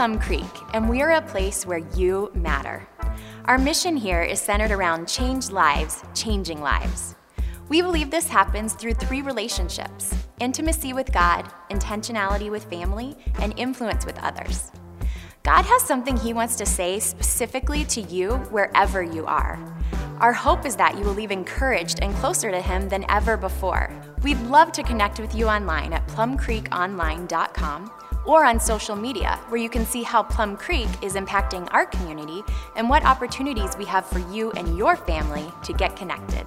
Plum Creek, and we are a place where you matter. Our mission here is centered around change lives, changing lives. We believe this happens through three relationships intimacy with God, intentionality with family, and influence with others. God has something He wants to say specifically to you wherever you are. Our hope is that you will leave encouraged and closer to Him than ever before. We'd love to connect with you online at plumcreekonline.com or on social media, where you can see how Plum Creek is impacting our community and what opportunities we have for you and your family to get connected.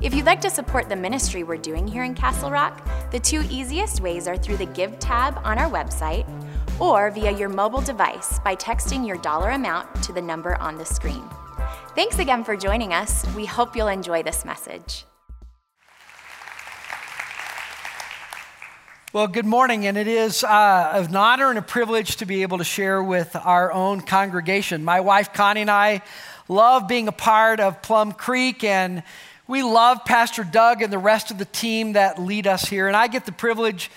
If you'd like to support the ministry we're doing here in Castle Rock, the two easiest ways are through the Give tab on our website or via your mobile device by texting your dollar amount to the number on the screen. Thanks again for joining us. We hope you'll enjoy this message. Well, good morning, and it is uh, an honor and a privilege to be able to share with our own congregation. My wife Connie and I love being a part of Plum Creek, and we love Pastor Doug and the rest of the team that lead us here. And I get the privilege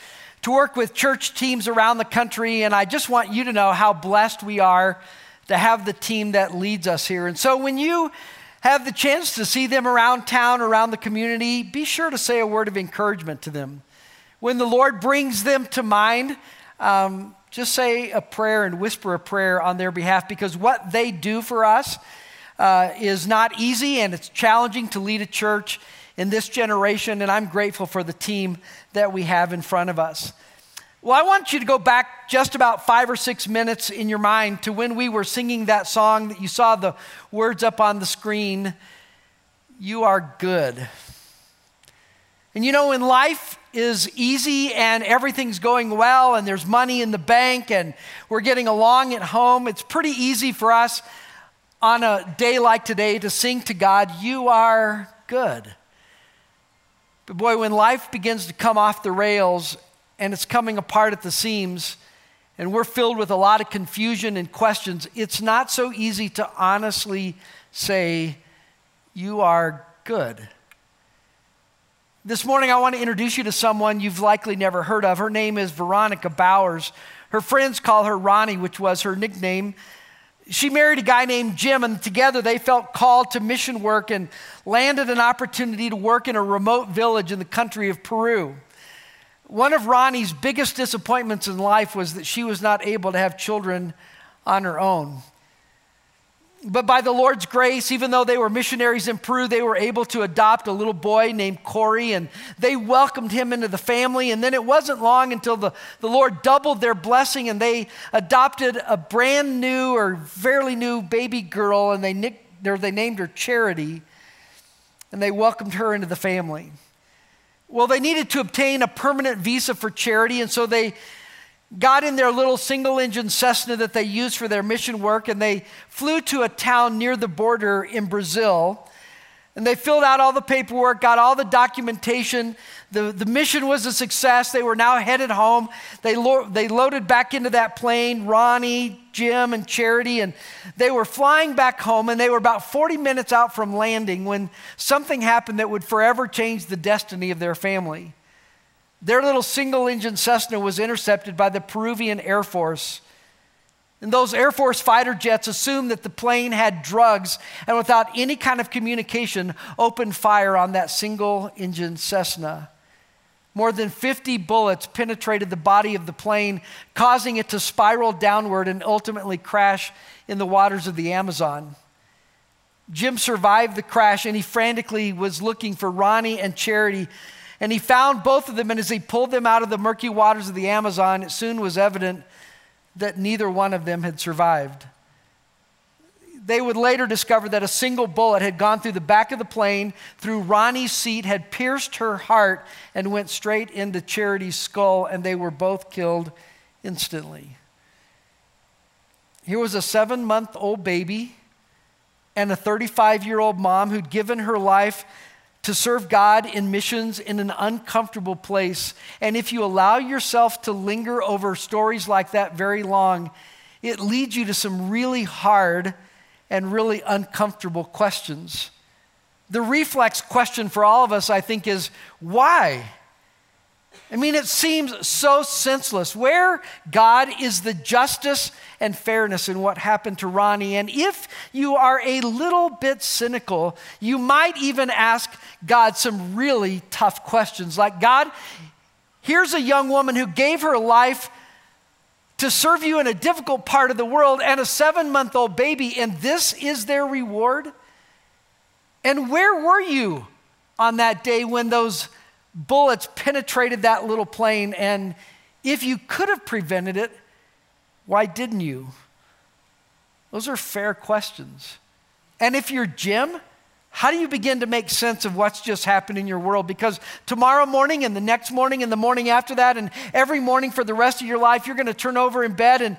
to work with church teams around the country, and I just want you to know how blessed we are to have the team that leads us here. And so when you have the chance to see them around town, around the community, be sure to say a word of encouragement to them. When the Lord brings them to mind, um, just say a prayer and whisper a prayer on their behalf because what they do for us uh, is not easy and it's challenging to lead a church in this generation, and I'm grateful for the team that we have in front of us. Well, I want you to go back just about five or six minutes in your mind to when we were singing that song that you saw the words up on the screen You are good. And you know, when life is easy and everything's going well and there's money in the bank and we're getting along at home, it's pretty easy for us on a day like today to sing to God, You are good. But boy, when life begins to come off the rails and it's coming apart at the seams, and we're filled with a lot of confusion and questions, it's not so easy to honestly say, You are good. This morning, I want to introduce you to someone you've likely never heard of. Her name is Veronica Bowers. Her friends call her Ronnie, which was her nickname she married a guy named Jim, and together they felt called to mission work and landed an opportunity to work in a remote village in the country of Peru. One of Ronnie's biggest disappointments in life was that she was not able to have children on her own. But by the Lord's grace, even though they were missionaries in Peru, they were able to adopt a little boy named Corey, and they welcomed him into the family. And then it wasn't long until the, the Lord doubled their blessing and they adopted a brand new or fairly new baby girl, and they, nick, or they named her Charity, and they welcomed her into the family. Well, they needed to obtain a permanent visa for Charity, and so they got in their little single engine Cessna that they used for their mission work, and they flew to a town near the border in Brazil. And they filled out all the paperwork, got all the documentation. The, the mission was a success. They were now headed home. They, lo- they loaded back into that plane, Ronnie, Jim, and Charity, and they were flying back home. And they were about 40 minutes out from landing when something happened that would forever change the destiny of their family. Their little single engine Cessna was intercepted by the Peruvian Air Force. And those Air Force fighter jets assumed that the plane had drugs and, without any kind of communication, opened fire on that single engine Cessna. More than 50 bullets penetrated the body of the plane, causing it to spiral downward and ultimately crash in the waters of the Amazon. Jim survived the crash and he frantically was looking for Ronnie and Charity and he found both of them, and as he pulled them out of the murky waters of the Amazon, it soon was evident that neither one of them had survived. They would later discover that a single bullet had gone through the back of the plane, through Ronnie's seat, had pierced her heart, and went straight into Charity's skull, and they were both killed instantly. Here was a seven month old baby and a 35 year old mom who'd given her life to serve God in missions in an uncomfortable place. And if you allow yourself to linger over stories like that very long, it leads you to some really hard and really uncomfortable questions. The reflex question for all of us, I think, is why? I mean, it seems so senseless. Where, God, is the justice and fairness in what happened to Ronnie? And if you are a little bit cynical, you might even ask God some really tough questions like, God, here's a young woman who gave her life to serve you in a difficult part of the world and a seven month old baby, and this is their reward? And where were you on that day when those bullets penetrated that little plane? And if you could have prevented it, why didn't you? Those are fair questions. And if you're Jim, how do you begin to make sense of what's just happened in your world? Because tomorrow morning and the next morning and the morning after that and every morning for the rest of your life, you're going to turn over in bed and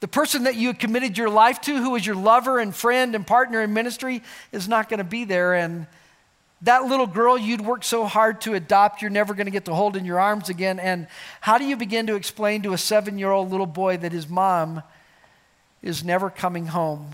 the person that you committed your life to, who was your lover and friend and partner in ministry, is not going to be there. And that little girl you'd worked so hard to adopt, you're never going to get to hold in your arms again. And how do you begin to explain to a seven year old little boy that his mom is never coming home?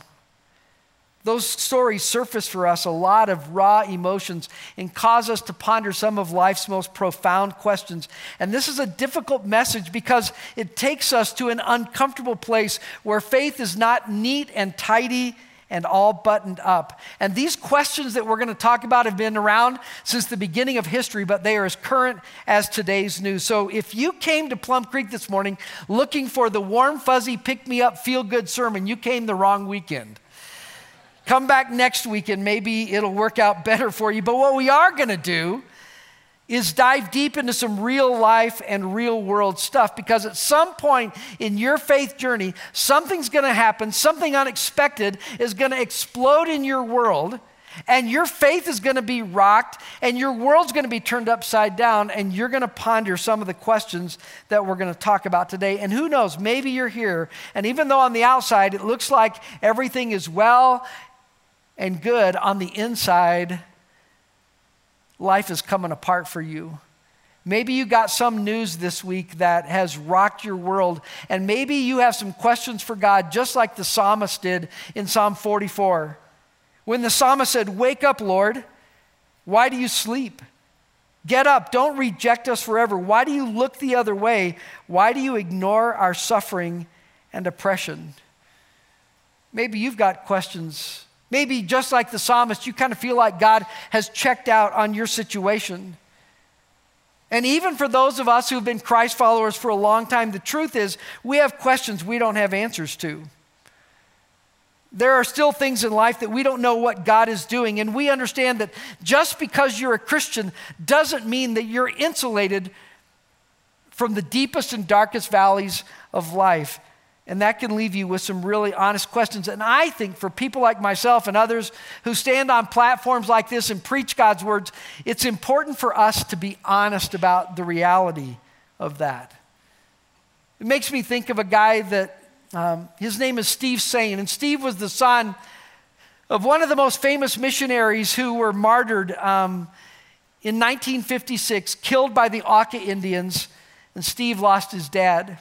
Those stories surface for us a lot of raw emotions and cause us to ponder some of life's most profound questions. And this is a difficult message because it takes us to an uncomfortable place where faith is not neat and tidy and all buttoned up. And these questions that we're going to talk about have been around since the beginning of history, but they are as current as today's news. So if you came to Plum Creek this morning looking for the warm, fuzzy, pick me up, feel good sermon, you came the wrong weekend. Come back next week and maybe it'll work out better for you. But what we are going to do is dive deep into some real life and real world stuff because at some point in your faith journey, something's going to happen, something unexpected is going to explode in your world, and your faith is going to be rocked, and your world's going to be turned upside down, and you're going to ponder some of the questions that we're going to talk about today. And who knows, maybe you're here, and even though on the outside it looks like everything is well and good, on the inside, life is coming apart for you. Maybe you got some news this week that has rocked your world, and maybe you have some questions for God, just like the psalmist did in Psalm 44. When the psalmist said, Wake up, Lord, why do you sleep? Get up, don't reject us forever. Why do you look the other way? Why do you ignore our suffering and oppression? Maybe you've got questions Maybe just like the psalmist, you kind of feel like God has checked out on your situation. And even for those of us who've been Christ followers for a long time, the truth is we have questions we don't have answers to. There are still things in life that we don't know what God is doing. And we understand that just because you're a Christian doesn't mean that you're insulated from the deepest and darkest valleys of life. And that can leave you with some really honest questions. And I think for people like myself and others who stand on platforms like this and preach God's words, it's important for us to be honest about the reality of that. It makes me think of a guy that um, his name is Steve Saint. And Steve was the son of one of the most famous missionaries who were martyred um, in 1956, killed by the Auca Indians. And Steve lost his dad.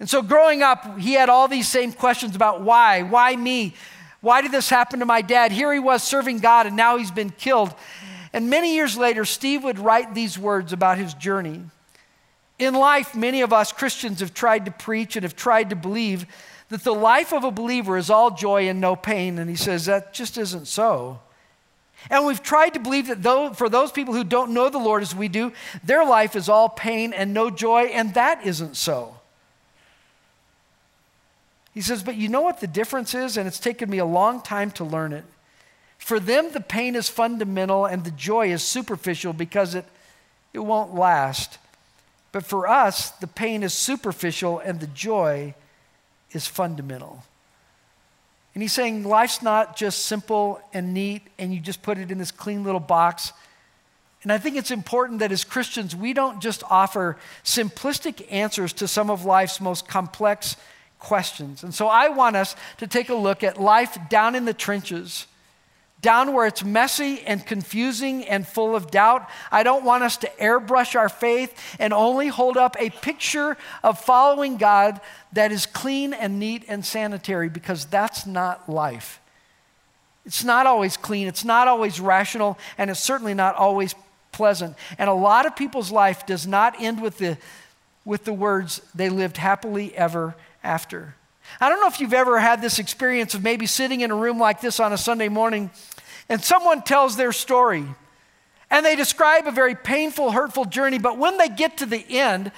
And so growing up, he had all these same questions about why? Why me? Why did this happen to my dad? Here he was serving God, and now he's been killed. And many years later, Steve would write these words about his journey. In life, many of us Christians have tried to preach and have tried to believe that the life of a believer is all joy and no pain. And he says that just isn't so. And we've tried to believe that though, for those people who don't know the Lord as we do, their life is all pain and no joy, and that isn't so. He says, But you know what the difference is? And it's taken me a long time to learn it. For them, the pain is fundamental and the joy is superficial because it, it won't last. But for us, the pain is superficial and the joy is fundamental. And he's saying life's not just simple and neat and you just put it in this clean little box. And I think it's important that as Christians, we don't just offer simplistic answers to some of life's most complex questions. And so I want us to take a look at life down in the trenches, down where it's messy and confusing and full of doubt. I don't want us to airbrush our faith and only hold up a picture of following God that is clean and neat and sanitary because that's not life. It's not always clean, it's not always rational, and it's certainly not always pleasant. And a lot of people's life does not end with the, with the words, they lived happily ever after. I don't know if you've ever had this experience of maybe sitting in a room like this on a Sunday morning and someone tells their story and they describe a very painful, hurtful journey, but when they get to the end,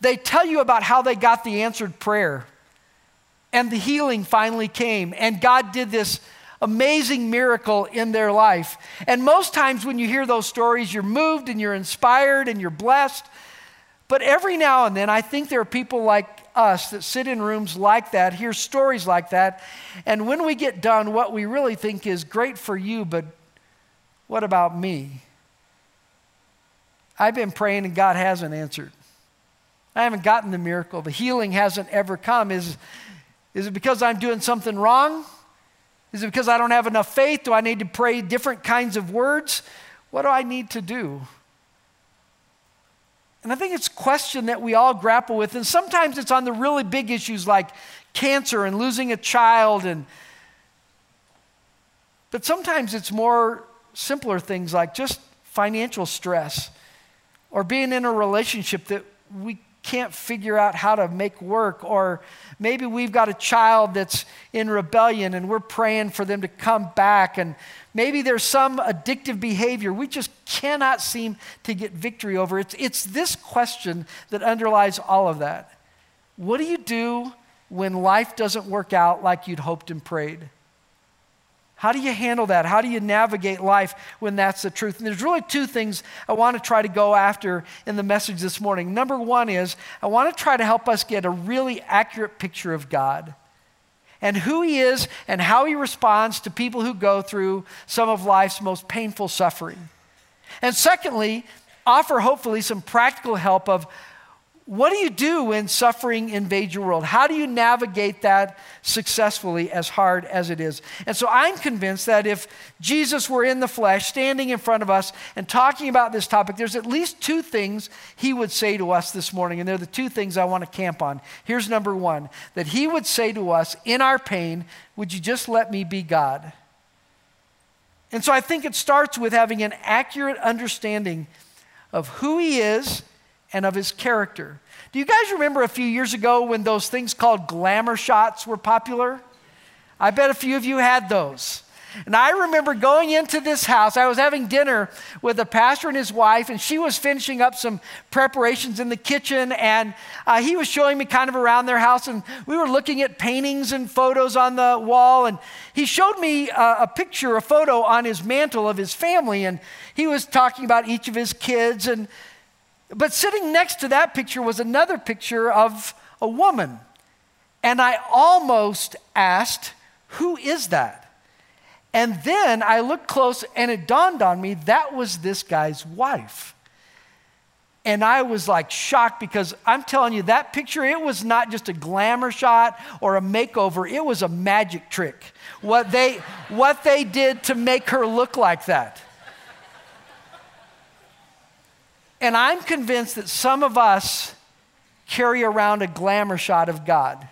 they tell you about how they got the answered prayer and the healing finally came and God did this amazing miracle in their life. And most times when you hear those stories, you're moved and you're inspired and you're blessed. But every now and then, I think there are people like us that sit in rooms like that, hear stories like that, and when we get done, what we really think is great for you, but what about me? I've been praying and God hasn't answered. I haven't gotten the miracle. The healing hasn't ever come. Is, is it because I'm doing something wrong? Is it because I don't have enough faith? Do I need to pray different kinds of words? What do I need to do? And I think it's a question that we all grapple with. And sometimes it's on the really big issues like cancer and losing a child. And, but sometimes it's more simpler things like just financial stress or being in a relationship that we can't figure out how to make work, or maybe we've got a child that's in rebellion and we're praying for them to come back, and maybe there's some addictive behavior we just cannot seem to get victory over. It's, it's this question that underlies all of that. What do you do when life doesn't work out like you'd hoped and prayed? How do you handle that? How do you navigate life when that's the truth? And there's really two things I want to try to go after in the message this morning. Number one is I want to try to help us get a really accurate picture of God and who He is and how He responds to people who go through some of life's most painful suffering. And secondly, offer hopefully some practical help of what do you do when suffering invades your world? How do you navigate that successfully, as hard as it is? And so I'm convinced that if Jesus were in the flesh, standing in front of us and talking about this topic, there's at least two things he would say to us this morning. And they're the two things I want to camp on. Here's number one that he would say to us in our pain, Would you just let me be God? And so I think it starts with having an accurate understanding of who he is and of his character. Do you guys remember a few years ago when those things called glamour shots were popular? I bet a few of you had those. And I remember going into this house. I was having dinner with a pastor and his wife, and she was finishing up some preparations in the kitchen. And uh, he was showing me kind of around their house, and we were looking at paintings and photos on the wall. And he showed me uh, a picture, a photo on his mantle of his family, and he was talking about each of his kids. And but sitting next to that picture was another picture of a woman. And I almost asked, Who is that? And then I looked close and it dawned on me that was this guy's wife. And I was like shocked because I'm telling you, that picture, it was not just a glamour shot or a makeover, it was a magic trick. What they, what they did to make her look like that. And I'm convinced that some of us carry around a glamour shot of God.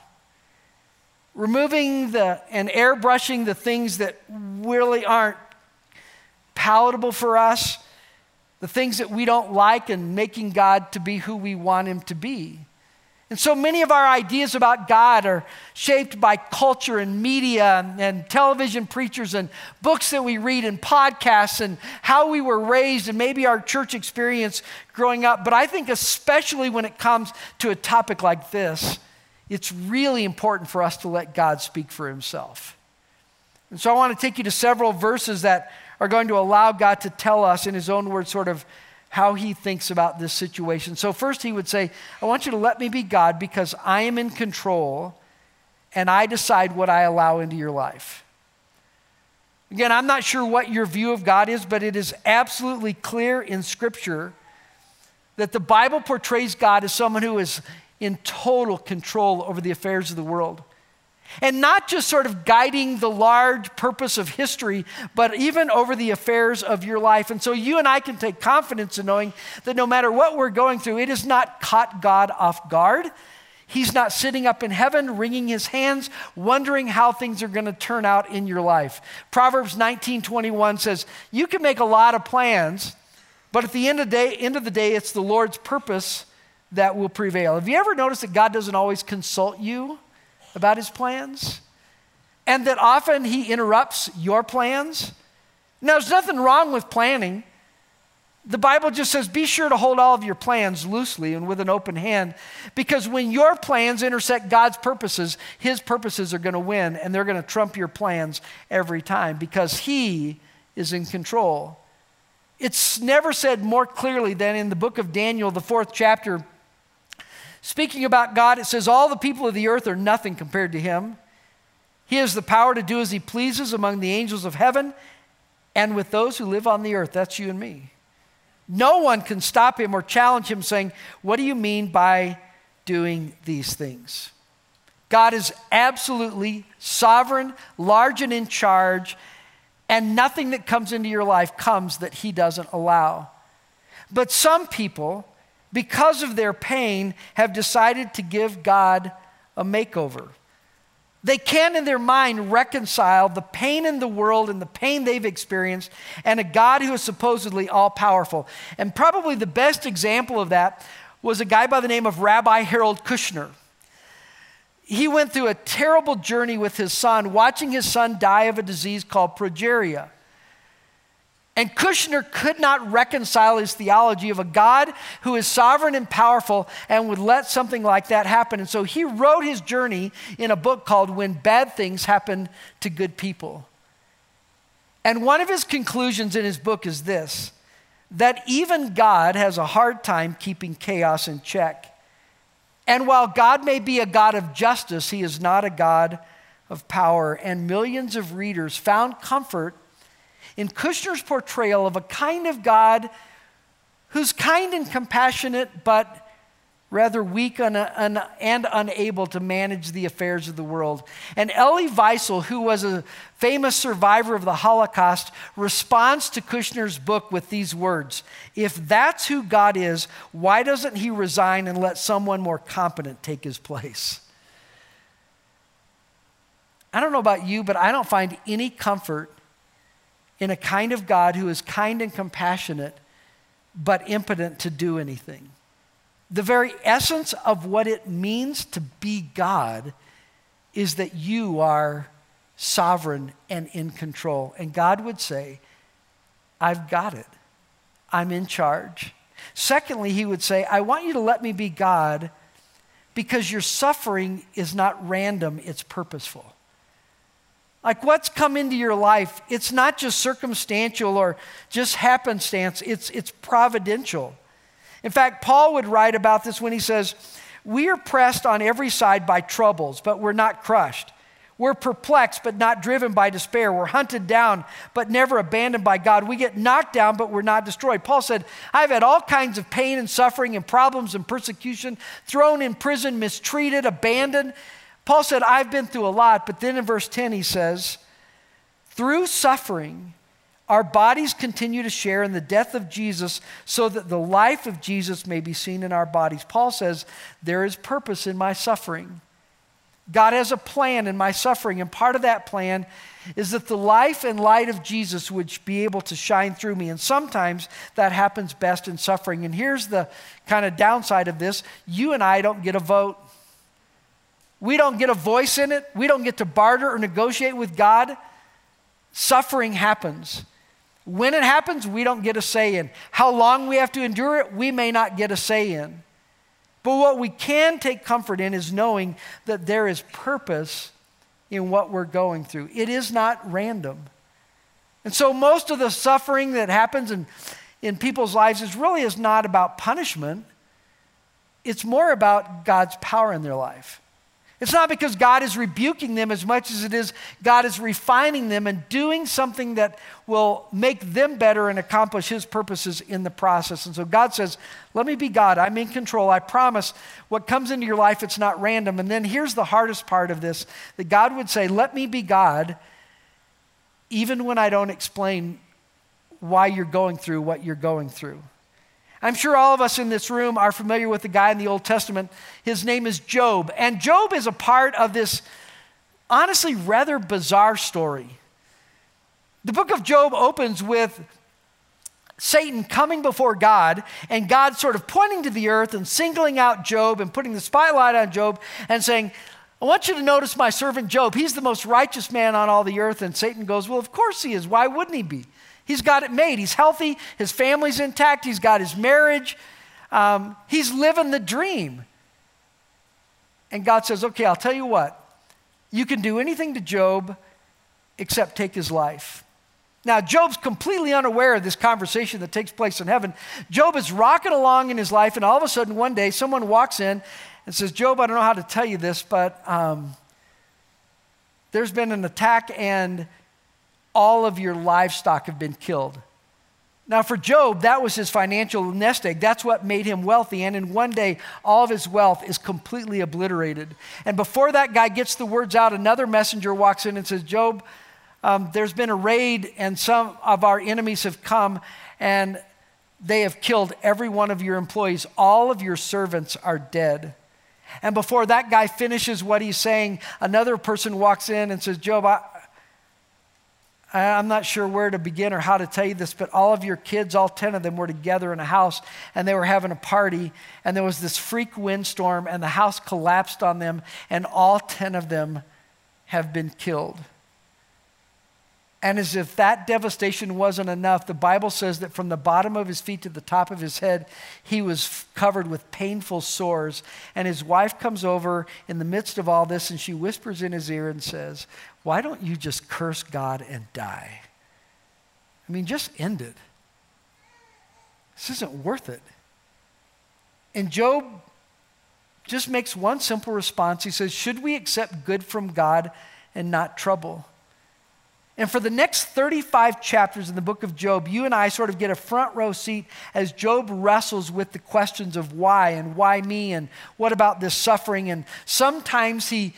Removing the and airbrushing the things that really aren't palatable for us, the things that we don't like, and making God to be who we want Him to be. And so many of our ideas about God are shaped by culture and media and, and, television preachers and books that we read and podcasts and how we were raised and maybe our church experience growing up. But I think, especially when it comes to a topic like this, it's really important for us to let God speak for himself. And so I want to take you to several verses that are going to allow God to tell us in his own words, sort of how he thinks about this situation. So, first, he would say, I want you to let me be God because I am in control and I decide what I allow into your life. Again, I'm not sure what your view of God is, but it is absolutely clear in Scripture that the Bible portrays God as someone who is in total control over the affairs of the world. And not just sort of guiding the large purpose of history, but even over the affairs of your life. And so you and I can take confidence in knowing that no matter what we're going through, it has not caught God off guard. He's not sitting up in heaven, wringing his hands, wondering how things are going to turn out in your life. Proverbs 19 21 says, You can make a lot of plans, But at the end of, the day, end of the day, it's the Lord's purpose that will prevail. Have you ever noticed that God doesn't always consult you about his plans? And that often he interrupts your plans? Now, there's nothing wrong with planning. The Bible just says be sure to hold all of your plans loosely and with an open hand because when your plans intersect God's purposes, His purposes are going to win and they're going to trump your plans every time because He is in control. It's never said more clearly than in the book of Daniel, the fourth chapter. Speaking about God, it says, All the people of the earth are nothing compared to Him. He has the power to do as He pleases among the angels of heaven and with those who live on the earth. That's you and me. No one can stop him or challenge him saying, What do you mean by doing these things? God is absolutely sovereign, large, and in charge, and nothing that comes into your life comes that he doesn't allow. But some people, because of their pain, have decided to give God a makeover. They can, in their mind, reconcile the pain in the world and the pain they've experienced and a God who is supposedly all powerful. And probably the best example of that was a guy by the name of Rabbi Harold Kushner. He went through a terrible journey with his son, watching his son die of a disease called progeria. And Kushner could not reconcile his theology of a God who is sovereign and powerful and would let something like that happen. And so he wrote his journey in a book called When Bad Things Happen to Good People. And one of his conclusions in his book is this that even God has a hard time keeping chaos in check. And while God may be a God of justice, he is not a God of power. And millions of readers found comfort in Kushner's portrayal of a kind of God who's kind and compassionate, but rather weak and, unable to manage the affairs of the world. And Elie Wiesel, who was a famous survivor of the Holocaust, responds to Kushner's book with these words If that's who God is, why doesn't he resign and let someone more competent take his place? I don't know about you, but I don't find any comfort in a kind of God who is kind and compassionate, but impotent to do anything. The very essence of what it means to be God is that you are sovereign and in control. And God would say, I've got it. I'm in charge. Secondly, he would say, I want you to let me be God because your suffering is not random, it's purposeful. Like what's come into your life, it's not just circumstantial or just happenstance, it's, it's providential. In fact, Paul would write about this when he says, We are pressed on every side by troubles, but we're not crushed. We're perplexed, but not driven by despair. We're hunted down, but never abandoned by God. We get knocked down, but we're not destroyed. Paul said, I've had all kinds of pain and suffering and problems and persecution, thrown in prison, mistreated, abandoned. Paul said, I've been through a lot, but then in verse 10 he says, through suffering, our bodies continue to share in the death of Jesus so that the life of Jesus may be seen in our bodies. Paul says, There is purpose in my suffering. God has a plan in my suffering, and part of that plan is that the life and light of Jesus would be able to shine through me. And sometimes that happens best in suffering. And here's the kind of downside of this you and I don't get a vote. We don't get a voice in it. We don't get to barter or negotiate with God. Suffering happens. When it happens, we don't get a say in. How long we have to endure it, we may not get a say in. But what we can take comfort in is knowing that there is purpose in what we're going through. It is not random. And so most of the suffering that happens in, in people's lives is really is not about punishment. It's more about God's power in their life. It's not because God is rebuking them as much as it is God is refining them and doing something that will make them better and accomplish His purposes in the process. And so God says, Let me be God. I'm in control. I promise what comes into your life, it's not random. And then here's the hardest part of this that God would say, Let me be God, even when I don't explain why you're going through what you're going through. I'm sure all of us in this room are familiar with the guy in the Old Testament. His name is Job. And Job is a part of this honestly rather bizarre story. The book of Job opens with Satan coming before God and God sort of pointing to the earth and singling out Job and putting the spotlight on Job and saying, I want you to notice my servant Job. He's the most righteous man on all the earth. And Satan goes, Well, of course he is. Why wouldn't he be? He's got it made. He's healthy. His family's intact. He's got his marriage. Um, he's living the dream. And God says, Okay, I'll tell you what. You can do anything to Job except take his life. Now, Job's completely unaware of this conversation that takes place in heaven. Job is rocking along in his life, and all of a sudden, one day, someone walks in and says, Job, I don't know how to tell you this, but um, there's been an attack, and all of your livestock have been killed. Now, for Job, that was his financial nest egg. That's what made him wealthy. And in one day, all of his wealth is completely obliterated. And before that guy gets the words out, another messenger walks in and says, Job, um, there's been a raid, and some of our enemies have come, and they have killed every one of your employees. All of your servants are dead. And before that guy finishes what he's saying, another person walks in and says, Job, I, I'm not sure where to begin or how to tell you this, but all of your kids, all 10 of them, were together in a house and they were having a party, and there was this freak windstorm, and the house collapsed on them, and all 10 of them have been killed. And as if that devastation wasn't enough, the Bible says that from the bottom of his feet to the top of his head, he was covered with painful sores. And his wife comes over in the midst of all this and she whispers in his ear and says, Why don't you just curse God and die? I mean, just end it. This isn't worth it. And Job just makes one simple response. He says, Should we accept good from God and not trouble? And for the next 35 chapters in the book of Job, you and I sort of get a front row seat as Job wrestles with the questions of why and why me and what about this suffering. And sometimes he,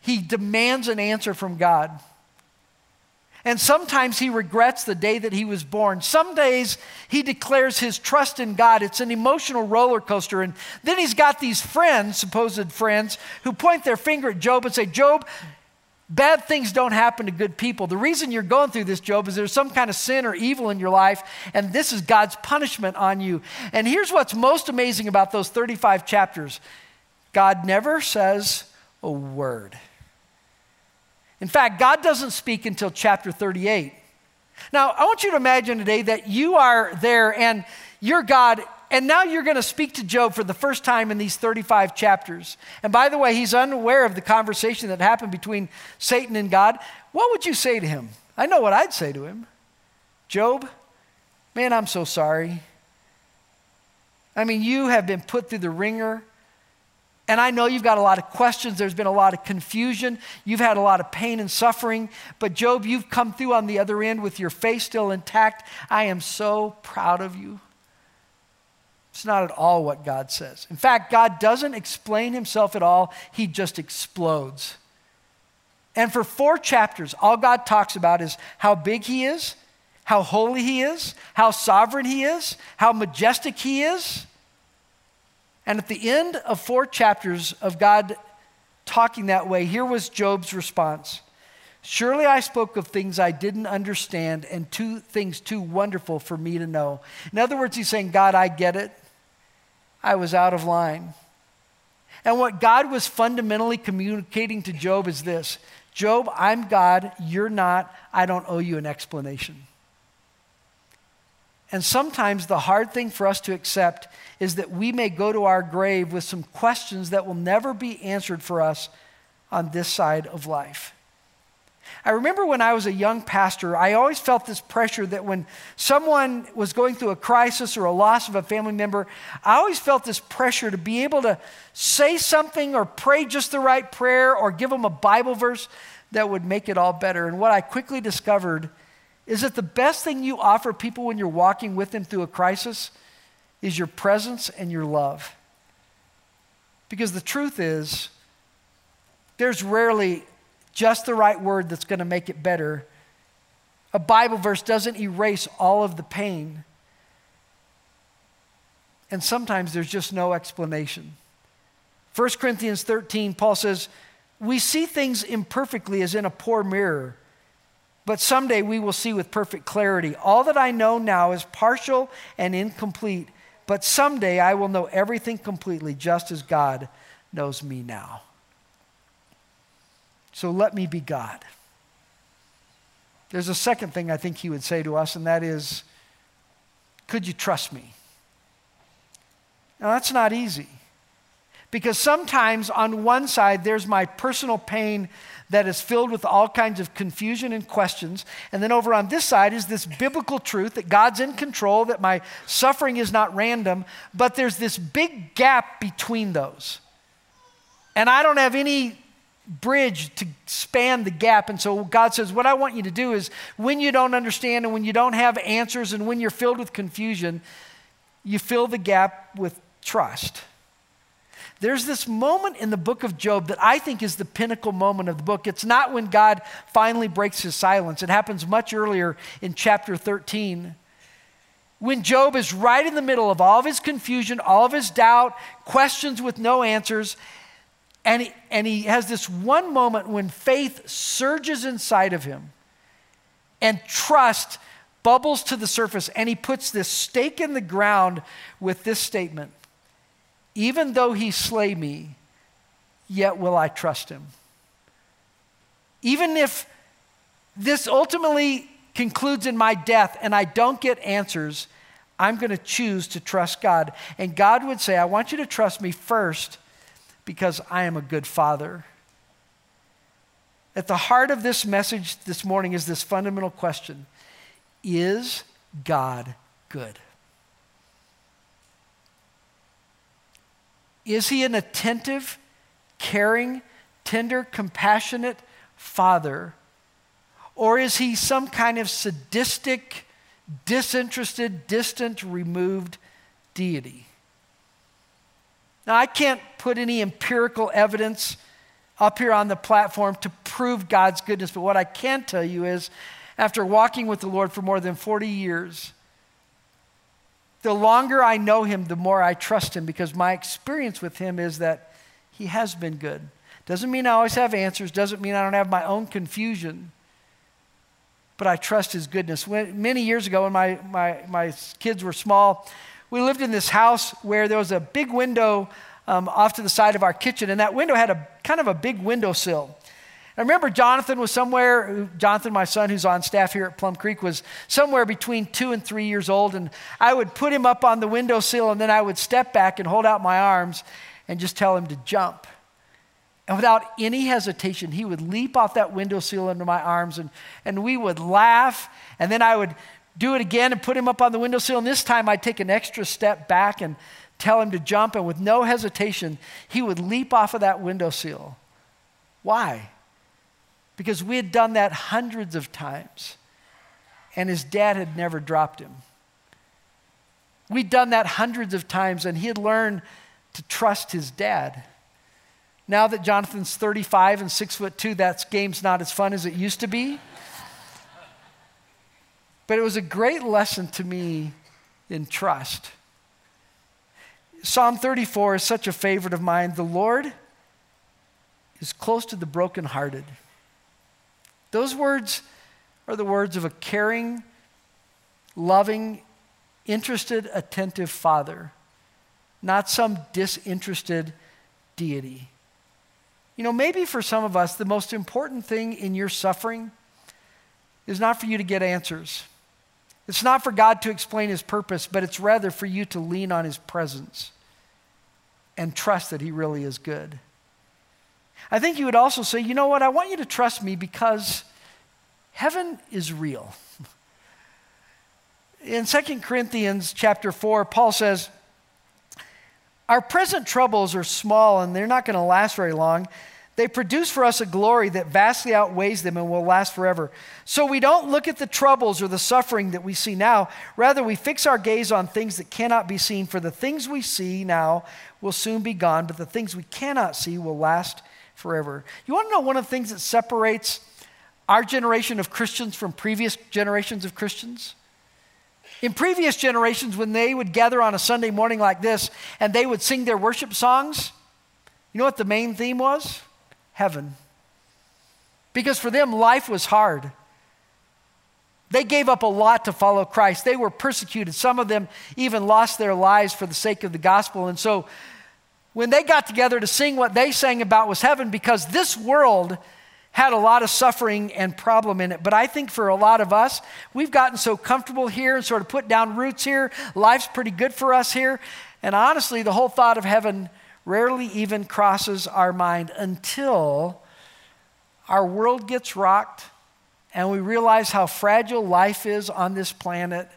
he demands an answer from God. And sometimes he regrets the day that he was born. Some days he declares his trust in God. It's an emotional roller coaster. And then he's got these friends, supposed friends, who point their finger at Job and say, Job, Bad things don't happen to good people. The reason you're going through this, Job, is there's some kind of sin or evil in your life, and this is God's punishment on you. And here's what's most amazing about those 35 chapters God never says a word. In fact, God doesn't speak until chapter 38. Now, I want you to imagine today that you are there and your God and now you're going to speak to Job for the first time in these 35 chapters. And by the way, he's unaware of the conversation that happened between Satan and God. What would you say to him? I know what I'd say to him. Job, man, I'm so sorry. I mean, you have been put through the wringer. And I know you've got a lot of questions. There's been a lot of confusion. You've had a lot of pain and suffering. But, Job, you've come through on the other end with your face still intact. I am so proud of you. It's not at all what God says. In fact, God doesn't explain himself at all, he just explodes. And for four chapters, all God talks about is how big he is, how holy he is, how sovereign he is, how majestic he is. And at the end of four chapters of God talking that way, here was Job's response Surely I spoke of things I didn't understand and two things too wonderful for me to know. In other words, he's saying, God, I get it. I was out of line. And what God was fundamentally communicating to Job is this Job, I'm God, you're not, I don't owe you an explanation. And sometimes the hard thing for us to accept is that we may go to our grave with some questions that will never be answered for us on this side of life. I remember when I was a young pastor, I always felt this pressure that when someone was going through a crisis or a loss of a family member, I always felt this pressure to be able to say something or pray just the right prayer or give them a Bible verse that would make it all better. And what I quickly discovered is that the best thing you offer people when you're walking with them through a crisis is your presence and your love. Because the truth is, there's rarely just the right word that's going to make it better. A Bible verse doesn't erase all of the pain. And sometimes there's just no explanation. 1 Corinthians 13, Paul says, We see things imperfectly as in a poor mirror. but someday we will see with perfect clarity. All that I know now is partial and incomplete, but someday I will know everything completely, just as God knows me now. So let me be God. There's a second thing I think he would say to us, and that is, Could you trust me? Now, that's not easy. Because sometimes on one side, there's my personal pain that is filled with all kinds of confusion and questions. And then over on this side is this biblical truth that God's in control, that my suffering is not random, but there's this big gap between those. And I don't have any bridge to span the gap. And so God says, What I want you to do is when you don't understand and when you don't have answers and when you're filled with confusion, you fill the gap with trust. There's this moment in the book of Job that I think is the pinnacle moment of the book. It's not when God finally breaks his silence, it happens much earlier in chapter 13. When Job is right in the middle of all of his confusion, all of his doubt, questions with no answers, and he, and he has this one moment when faith surges inside of him and trust bubbles to the surface, and he puts this stake in the ground with this statement even though he slay me, yet will I trust him. Even if this ultimately concludes in my death and I don't get answers, I'm going to choose to trust God. And God would say, I want you to trust me first because I am a good father. At the heart of this message this morning is this fundamental question Is God good? Is he an attentive, caring, tender, compassionate father? Or is he some kind of sadistic, disinterested, distant, removed deity? Now, I can't put any empirical evidence up here on the platform to prove God's goodness, but what I can tell you is after walking with the Lord for more than 40 years, the longer I know him, the more I trust him because my experience with him is that he has been good. Doesn't mean I always have answers, doesn't mean I don't have my own confusion, but I trust his goodness. When, many years ago, when my, my, my kids were small, we lived in this house where there was a big window um, off to the side of our kitchen, and that window had a kind of a big windowsill. I remember Jonathan was somewhere, Jonathan, my son, who's on staff here at Plum Creek, was somewhere between two and three years old. And I would put him up on the windowsill, and then I would step back and hold out my arms and just tell him to jump. And without any hesitation, he would leap off that windowsill into my arms, and, and we would laugh. And then I would do it again and put him up on the windowsill. And this time I'd take an extra step back and tell him to jump. And with no hesitation, he would leap off of that windowsill. Why? because we had done that hundreds of times, and his dad had never dropped him. We'd done that hundreds of times, and he had learned to trust his dad. Now that Jonathan's 35 and six foot two, that game's not as fun as it used to be. But it was a great lesson to me in trust. Psalm 34 is such a favorite of mine. The Lord is close to the brokenhearted. Those words are the words of a caring, loving, interested, attentive father, not some disinterested deity. You know, maybe for some of us, the most important thing in your suffering is not for you to get answers. It's not for God to explain his purpose, but it's rather for you to lean on his presence and trust that he really is good. I think you would also say, you know what, I want you to trust me because heaven is real. In 2 Corinthians chapter 4, Paul says, Our present troubles are small and they're not going to last very long. They produce for us a glory that vastly outweighs them and will last forever. So we don't look at the troubles or the suffering that we see now. Rather, we fix our gaze on things that cannot be seen. For the things we see now will soon be gone, but the things we cannot see will last forever. You want to know one of the things that separates our generation of Christians from previous generations of Christians? In previous generations, when they would gather on a Sunday morning like this and they would sing their worship songs, you know what the main theme was? Heaven. Because for them, life was hard. They gave up a lot to follow Christ. They were persecuted. Some of them even lost their lives for the sake of the gospel. And so when they got together to sing what they sang about was heaven, because this world had a lot of suffering and problem in it. But I think for a lot of us, we've gotten so comfortable here and sort of put down roots here. Life's pretty good for us here. And honestly, the whole thought of heaven rarely even crosses our mind until our world gets rocked and we realize how fragile life is on this planet.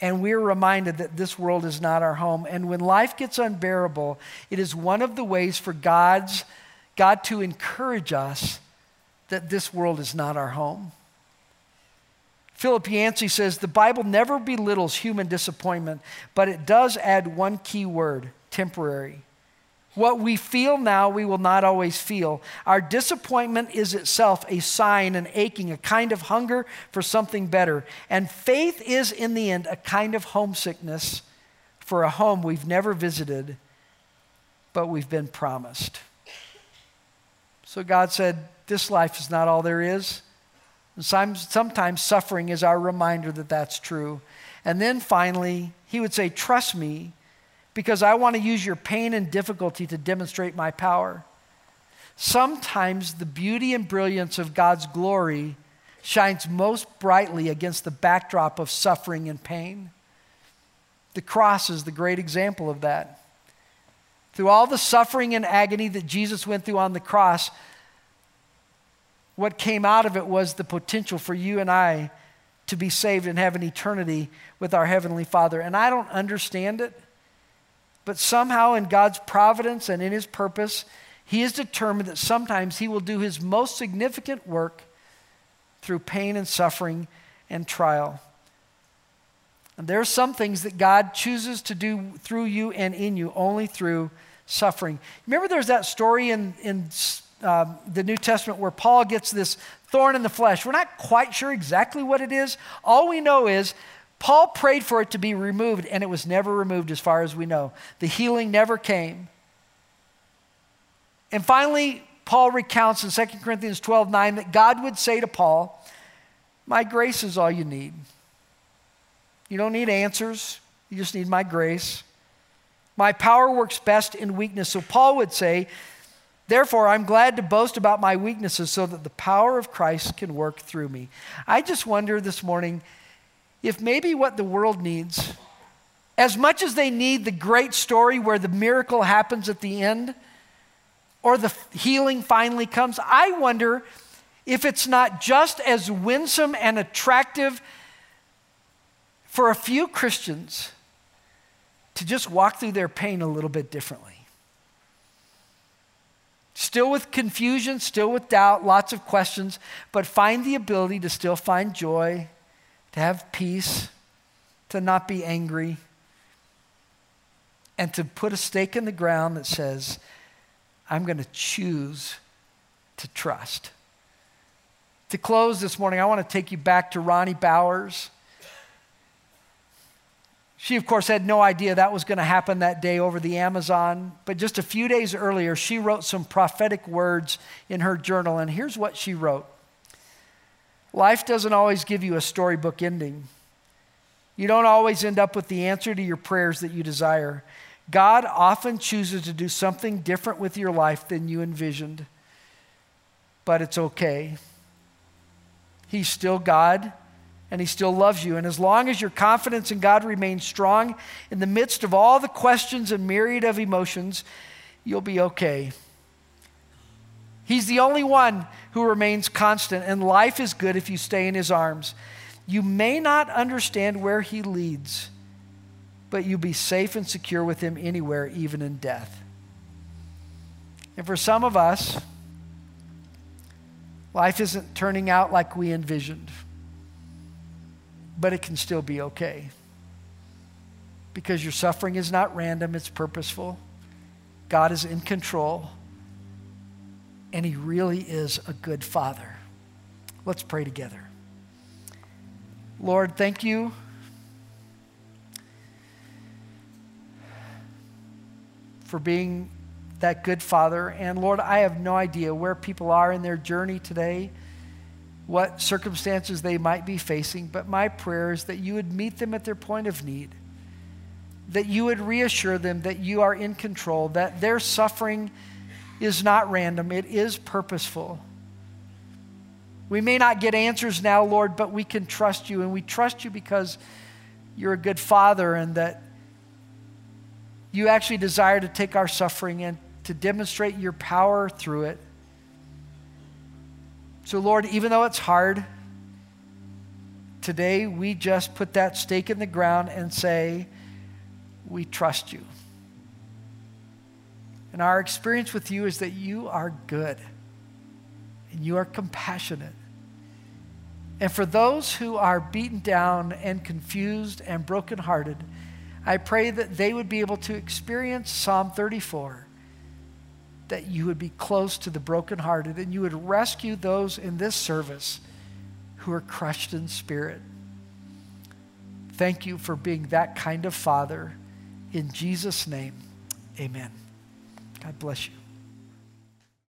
And we're reminded that this world is not our home. And when life gets unbearable, it is one of the ways for God's God to encourage us that this world is not our home. Philip Yancey says the Bible never belittles human disappointment, but it does add one key word temporary. What we feel now, we will not always feel. Our disappointment is itself a sign, an aching, a kind of hunger for something better. And faith is, in the end, a kind of homesickness for a home we've never visited, but we've been promised. So God said, This life is not all there is. And sometimes suffering is our reminder that that's true. And then finally, he would say, Trust me, because I want to use your pain and difficulty to demonstrate my power. Sometimes the beauty and brilliance of God's glory shines most brightly against the backdrop of suffering and pain. The cross is the great example of that. Through all the suffering and agony that Jesus went through on the cross, what came out of it was the potential for you and I to be saved and have an eternity with our Heavenly Father. And I don't understand it, but somehow in God's providence and in His purpose, He is determined that sometimes He will do His most significant work through pain and suffering and trial. And there are some things that God chooses to do through you and in you only through suffering. Remember, there's that story in, in uh, the New Testament where Paul gets this thorn in the flesh. We're not quite sure exactly what it is. All we know is Paul prayed for it to be removed, and it was never removed as far as we know. The healing never came. And finally, Paul recounts in 2 Corinthians 12 9 that God would say to Paul, My grace is all you need. You don't need answers, you just need my grace. My power works best in weakness. So Paul would say, Therefore, I'm glad to boast about my weaknesses so that the power of Christ can work through me. I just wonder this morning if maybe what the world needs, as much as they need the great story where the miracle happens at the end or the healing finally comes, I wonder if it's not just as winsome and attractive for a few Christians to just walk through their pain a little bit differently. Still with confusion, still with doubt, lots of questions, but find the ability to still find joy, to have peace, to not be angry, and to put a stake in the ground that says, I'm going to choose to trust. To close this morning, I want to take you back to Roni Bowers. She, of course, had no idea that was going to happen that day over the Amazon. But just a few days earlier, she wrote some prophetic words in her journal. And here's what she wrote Life doesn't always give you a storybook ending. You don't always end up with the answer to your prayers that you desire. God often chooses to do something different with your life than you envisioned. But it's okay. He's still God and He still loves you. And as long as your confidence in God remains strong in the midst of all the questions and myriad of emotions, you'll be okay. He's the only one who remains constant, and life is good if you stay in His arms. You may not understand where He leads, but you'll be safe and secure with Him anywhere, even in death. And for some of us, life isn't turning out like we envisioned but it can still be okay. Because your suffering is not random, it's purposeful. God is in control, and He really is a good Father. Let's pray together. Lord, thank you. For being that good father. And Lord, I have no idea where people are in their journey today. what circumstances they might be facing, but my prayer is that you would meet them at their point of need, that you would reassure them that you are in control, that their suffering is not random, it is purposeful. We may not get answers now, Lord, but we can trust you, and we trust you because you're a good father and that you actually desire to take our suffering and to demonstrate your power through it. So, Lord, even though it's hard, today we just put that stake in the ground and say, We trust you. And our experience with you is that you are good and you are compassionate. And for those who are beaten down and confused and brokenhearted, I pray that they would be able to experience Psalm 34 that you would be close to the brokenhearted and you would rescue those in this service who are crushed in spirit. Thank you for being that kind of father. In Jesus' name, amen. God bless you.